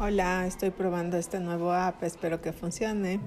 Hola, estoy probando este nuevo app, espero que funcione.